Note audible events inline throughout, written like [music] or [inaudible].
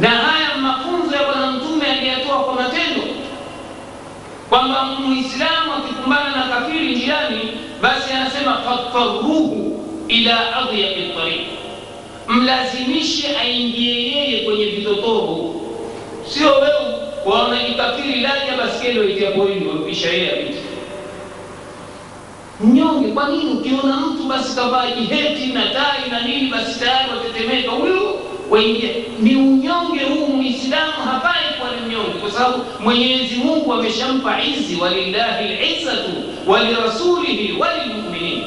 na haya mafunzo ya bwana mtume aliyatoa kwa matendo kwamba muislamu akikumbana na kafiri njiani basi anasema fattaruhu ila adyaqi tariq mlazimishe aingie yeye kwenye vitotoro sio wewe waona kikafiri laja baskeli waitia porini wampisha yeye apite mnyonge kwa nini ukiona mtu basi kavaa jiheti na tai na nini basi tayari watetemeka huyu ni unyonge huu muislamu hafai kuwa ni mnyonge kwa sababu mwenyezi mungu ameshampa izi walillahi lizzatu walirasulihi walilmuminin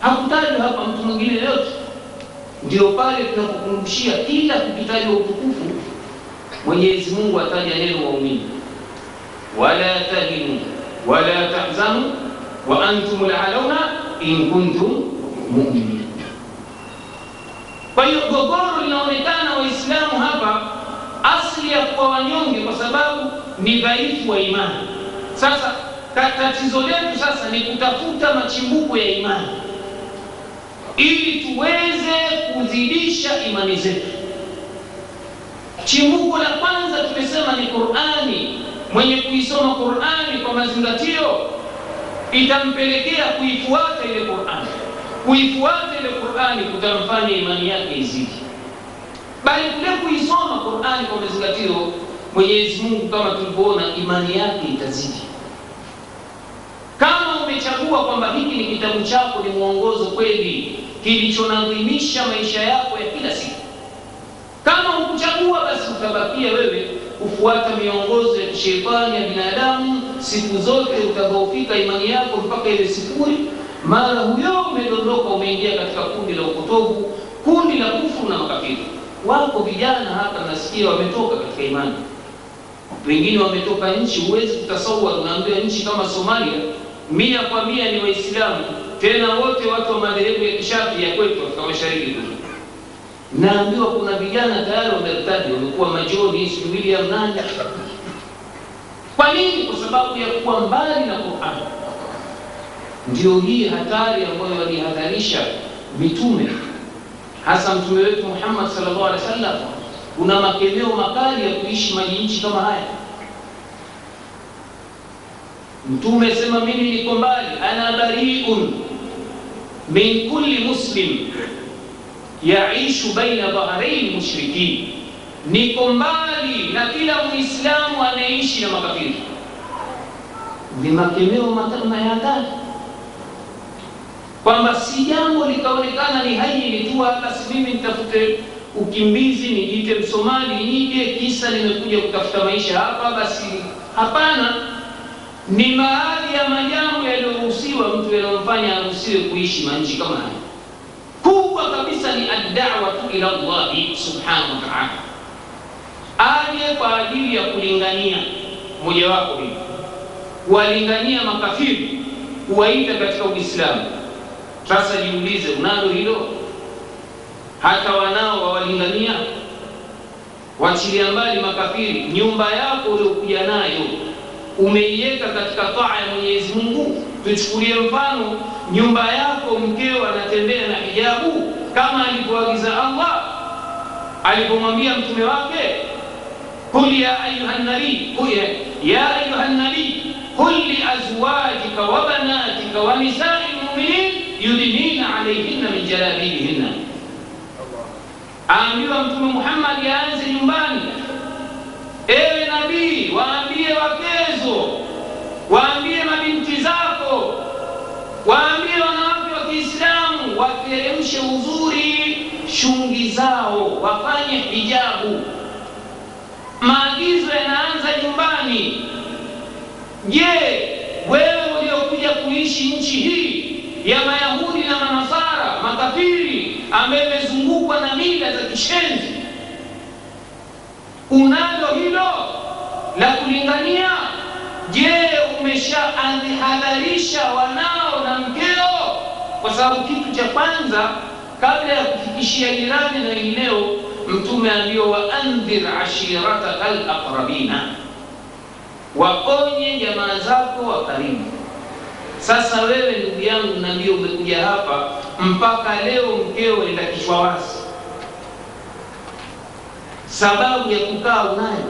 hakutajwa hapa mtu mwingine yote ndio pale tunapokumbushia kila kukitajwa utukufu mwenyezi mungu ataja neno waumini wala tahinu wala tahzanu wa antum lalauna in kuntum muminin kwa hiyo gogoro linaonekana waislamu hapa asli ya kuwa wanyonge kwa sababu ni dhaifu wa imani. Sasa tatizo letu sasa ni kutafuta machimbuko ya imani. Ili tuweze kuzidisha imani zetu. Chimbuko la kwanza tumesema ni qurani. Mwenye kuisoma qurani kwa mazingatio itampelekea kuifuata ile qurani kuifuata ile qurani kutamfanya imani yake izidi. Bali kule kuisoma qurani kwa mazingatio mwenyezi mungu kama tulivyoona imani yake itazidi. Kama umechagua kwamba hiki ni kitabu chako ni mwongozo kweli kilichonadhimisha maisha yako ya kila siku. Kama hukuchagua basi utabakia wewe kufuata miongozo ya kishetani ya binadamu. Siku zote utakaofika imani yako mpaka ile sifuri mara huyo umedondoka umeingia katika kundi la upotovu kundi la kufuru na makafiri wako vijana hapa nasikia wametoka katika imani. Wengine wametoka nchi huwezi kutasawar unaambiwa nchi kama somalia. Mia kwa mia ni waislamu. Tena wote watu wa madhehebu ya kishafi ya kwetu afrika mashariki naambiwa kuna vijana tayari wamertadi wamekuwa majoni si william nani kwa nini? Kwa sababu ya kuwa mbali na quran ndio hii hatari ambayo walihadharisha mitume hasa mtume wetu muhammad salllah alih wa sallam kuna makemeo makali ya kuishi maji nchi kama haya mtume sema mimi niko mbali ana bariun min kulli muslim yaishu baina dhahrain mushrikin niko mbali na kila muislamu anayeishi na makafiri ni makemeo ya hatari kwamba si jambo likaonekana ni haini tu hata si mimi nitafute ukimbizi nijiite msomali nije kisa nimekuja kutafuta maisha hapa basi hapana. Ni baadhi ya majambo yaliyoruhusiwa mtu yanayomfanya aruhusiwe kuishi manchi kama haya kubwa kabisa ni addawatu ila llahi subhanahu wa taala. Aje kwa ajili ya kulingania mojawapo hivi, kuwalingania makafiri kuwaita katika uislamu sasa jiulize unalo hilo? Hata wanao wawalingania? Wachilia mbali makafiri. Nyumba yako uliokuja nayo umeiweka katika taa ya mwenyezi mungu? Tuchukulie mfano nyumba yako mkeo anatembea na hijabu kama alivyoagiza allah. Alipomwambia mtume wake qul ya ayuha nabii ya qul liazwajika wa banatika wa nisai lmuminin yudnina alaihinna min jalabibihinna. Aambiwa mtume Muhammad aanze nyumbani. Ewe nabii waambie wakezo waambie mabinti zako waambie wanawake wa kiislamu wateremshe uzuri shungi zao wafanye hijabu. Maagizo yanaanza nyumbani. Je wewe uliokuja kuishi nchi hii ya mayahudi na manasara makafiri ambaye imezungukwa na mila za kishenzi. Unalo hilo la kulingania? Je umeshahadharisha wanao na mkeo? Kwa sababu kitu cha kwanza kabla ya kufikishia jirani na wengineo mtume ambiwa waandhir ashirataka laqrabina waonye jamaa zako wa karibu sasa wewe ndugu yangu naambia umekuja hapa mpaka leo mkeo enda kichwa wazi sababu ya kukaa unayo.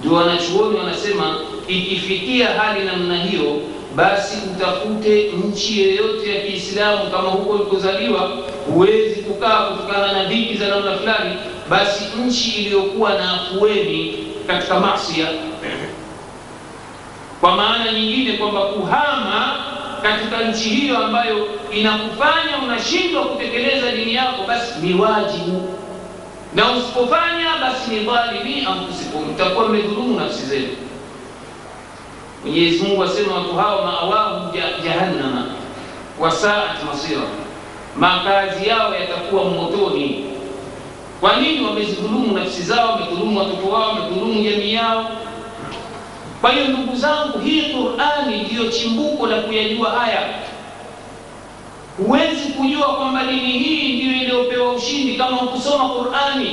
Ndio wanachuoni wanasema ikifikia hali namna hiyo, basi utafute nchi yoyote ya Kiislamu, kama huko ulikozaliwa huwezi kukaa kutokana na dhiki za namna fulani, basi nchi iliyokuwa na afueni katika masia. Kwa maana nyingine kwamba kuhama katika nchi hiyo ambayo inakufanya unashindwa kutekeleza dini yako, basi ni wajibu, na usipofanya basi ni dhalimi anfusikum, mtakuwa mmedhulumu nafsi zenu. Mwenyezi Mungu asema watu hao maawahu jahannama wasaat masira, makazi yao yatakuwa motoni. Kwa nini? Wamezidhulumu nafsi zao, wamedhulumu watoto wao, wamedhulumu jamii yao. Kwa hiyo ndugu zangu, hii Qur'ani ndiyo chimbuko la kuyajua haya. Huwezi kujua kwamba dini hii ndiyo iliyopewa ushindi kama hukusoma Qur'ani.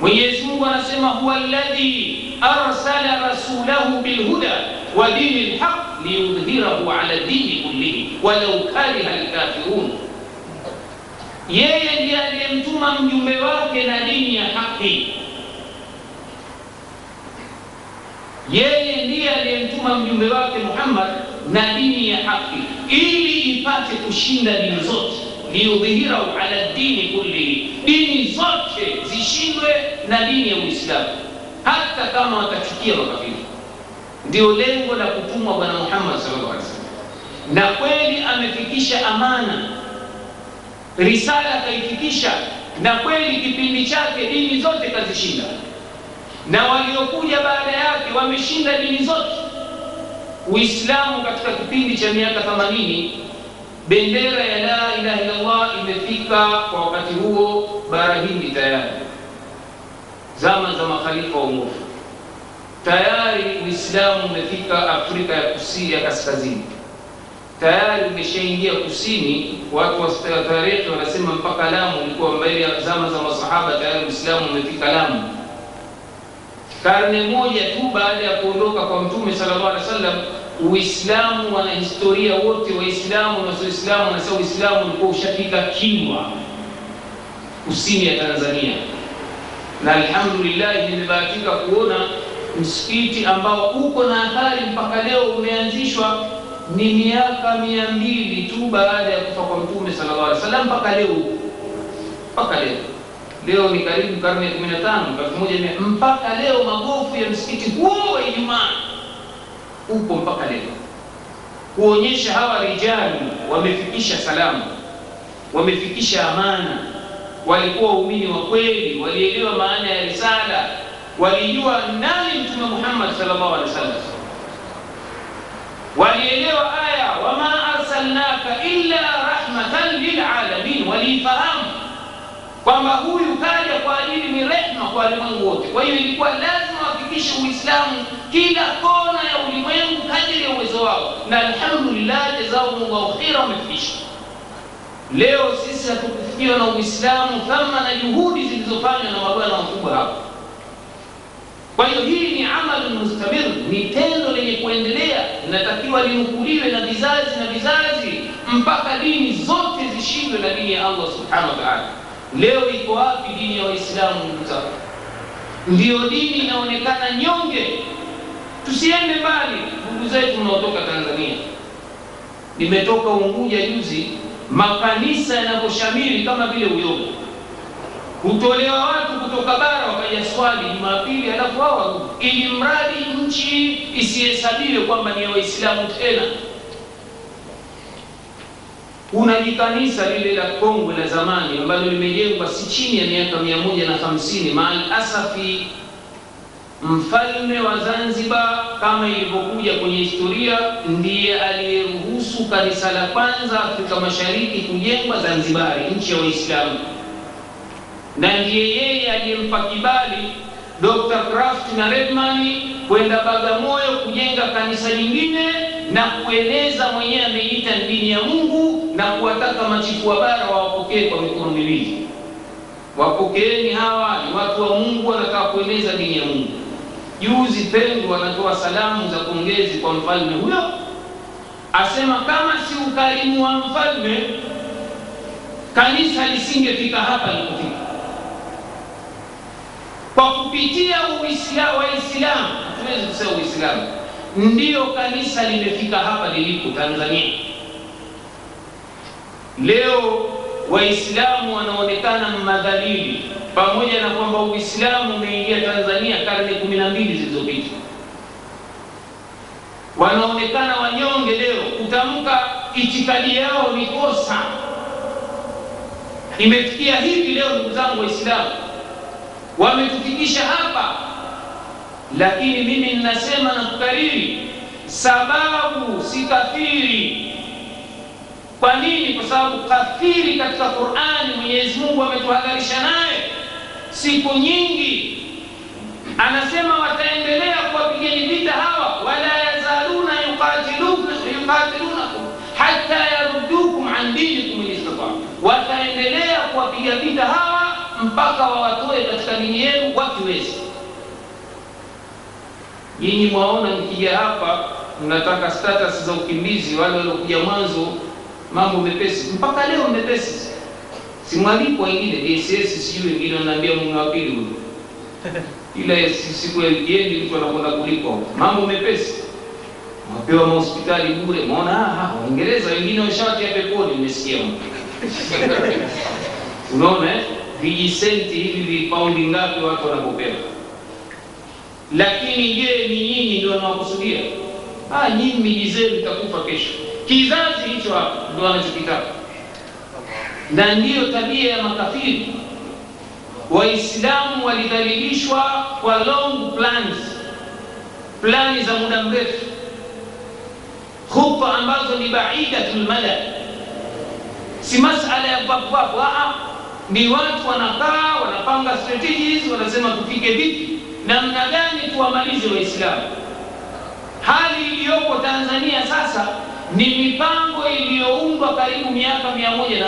Mwenyezi Mungu anasema huwa alladhi arsala rasulahu bilhuda wa dini lhaq liyudhhirahu ala dini kullihi walau kariha alkafirun, yeye ndiye aliyemtuma mjumbe wake na dini ya haki yeye ndiye aliyemtuma mjumbe wake Muhammad na dini ya haki ili ipate kushinda dini zote, liyudhihirahu ala dini kullihi, dini zote zishindwe na dini ya Uislamu, hata kama watachukia makafiri. Ndio lengo la kutumwa Bwana Muhammad sallallahu alaihi wasallam, na kweli amefikisha amana, risala akaifikisha, na kweli kipindi chake dini zote kazishinda na waliokuja baada yake wameshinda dini zote. Uislamu katika kipindi cha miaka 80 bendera ya la ilaha illallah imefika kwa wakati huo bara Hindi tayari, zama za makhalifa waongofu tayari. Uislamu umefika Afrika ya kusini ya kaskazini tayari, umeshaingia kusini. Watu wa tarehe wanasema mpaka Lamu, ulikuwa mbele ya zama za masahaba, tayari Uislamu umefika Lamu karne moja tu baada ya kuondoka kwa Mtume sallallahu alaihi wasallam, Uislamu wanahistoria wote Waislamu na Waislamu wanasema Uislamu ulikuwa ushafika kinwa kusini ya Tanzania, na alhamdulillahi nimebahatika kuona msikiti ambao uko na athari mpaka leo umeanzishwa ni miaka mia mbili tu baada ya kufa kwa Mtume sallallahu alaihi wasallam mpaka leo, mpaka leo leo ni karibu karne ya 15 elfu moja mia mpaka leo magofu ya msikiti huo wa Ijumaa upo mpaka leo, kuonyesha hawa rijali wamefikisha salamu, wamefikisha amana, walikuwa waumini wa kweli, walielewa maana ya risala, walijua nani Mtume Muhammad sallallahu alaihi wasallam, walielewa aya wama arsalnaka illa rahmatan lilalamin, waliifahamu kwamba huyu kaja kwa ajili ni rehma kwa walimwengu wote. Kwa hiyo ilikuwa lazima wafikishe Uislamu kila kona ya ulimwengu kadiri ya uwezo wao, na alhamdulillah, jazakumullahu khaira, wamefikisha. Leo sisi hatukufikiwa na Uislamu thama na juhudi zilizofanywa na mabwana wakubwa hapa. Kwa hiyo hii ni amalun mustamir, ni tendo lenye kuendelea, linatakiwa linukuliwe na vizazi na vizazi mpaka dini zote zishindwe na dini ya Allah subhanahu wa ta'ala. Leo iko wapi dini ya Waislamu? Ndugu zangu, ndiyo dini inaonekana nyonge. Tusiende mbali, ndugu zetu unaotoka Tanzania. Nimetoka Unguja juzi, makanisa yanavyoshamiri kama vile uyoga. Hutolewa watu kutoka bara wakaja swali Jumapili, halafu warudi, ili mradi nchi isihesabiwe kwamba ni ya Waislamu tena. Kuna jikanisa lile la kongwe la zamani ambalo limejengwa si chini ya miaka mia moja na hamsini. Maal asafi, mfalme wa Zanzibar kama ilivyokuja kwenye historia, ndiye aliyeruhusu kanisa la kwanza Afrika Mashariki kujengwa Zanzibari, nchi ya Waislamu, na ndiye yeye aliyempa kibali Dr. Kraft na Redman kwenda Bagamoyo kujenga kanisa lingine na kueneza mwenyewe ameita dini ya Mungu na kuwataka machifu wa bara wawapokee kwa mikono miwili. Wapokeeni, hawa ni watu wa Mungu, wanataka kueneza dini ya Mungu. Juzi Pengo wanatoa salamu za pongezi kwa mfalme huyo, asema kama si ukarimu wa mfalme kanisa lisingefika hapa lilipofika. kupitia Uislamu, Waislamu, hatuwezi kusema Uislamu, ndiyo kanisa limefika hapa lilipo Tanzania leo. Waislamu wanaonekana madhalili, pamoja na kwamba Uislamu umeingia Tanzania karne kumi na mbili zilizopita. Wanaonekana wanyonge leo, kutamka itikadi yao ni kosa. Imefikia hivi leo, ndugu zangu Waislamu, wametufikisha hapa, lakini mimi ninasema na kukariri, sababu si kafiri. Kwa nini? Kwa sababu kafiri katika Qur'ani Mwenyezi Mungu ametuhadharisha naye siku nyingi, anasema wataendelea kuwapigeni vita hawa, wala yazaluna yuqatilunakum hatta yaruddukum an dinikum in wataendelea kuwapiga vita hawa mpaka wawatoe katika dini yenu wakiweza. Nyinyi mwaona mkija hapa mnataka status za ukimbizi, wale waliokuja mwanzo mambo mepesi. Mpaka leo mepesi, simwalipo wengine. DSS sijui wengine wanaambia mume wa pili huyo, [laughs] ila siku ya wikendi mtu anakwenda kulipwa mambo mepesi, mapewa mahospitali bure. Maona Waingereza wengine washawatia peponi, umesikia [laughs] unaona eh? vijisenti hivi vipaundi ngapi watu wanapopewa. Lakini je, ni nyinyi ndio wanawakusudia? Ah, nyinyi miji zenu itakufa kesho. Kizazi hicho hapo ndio wanachokitaka, na ndiyo tabia ya makafiri. Waislamu walidhalilishwa kwa long plans, plani za muda mrefu, hupa ambazo ni baidatul mada, si masala ya papo papo. Ni watu wanakaa wanapanga strategies, wanasema tupike vipi, namna gani tuwamalize Waislamu. Hali iliyopo Tanzania sasa ni mipango iliyoundwa karibu miaka mia moja na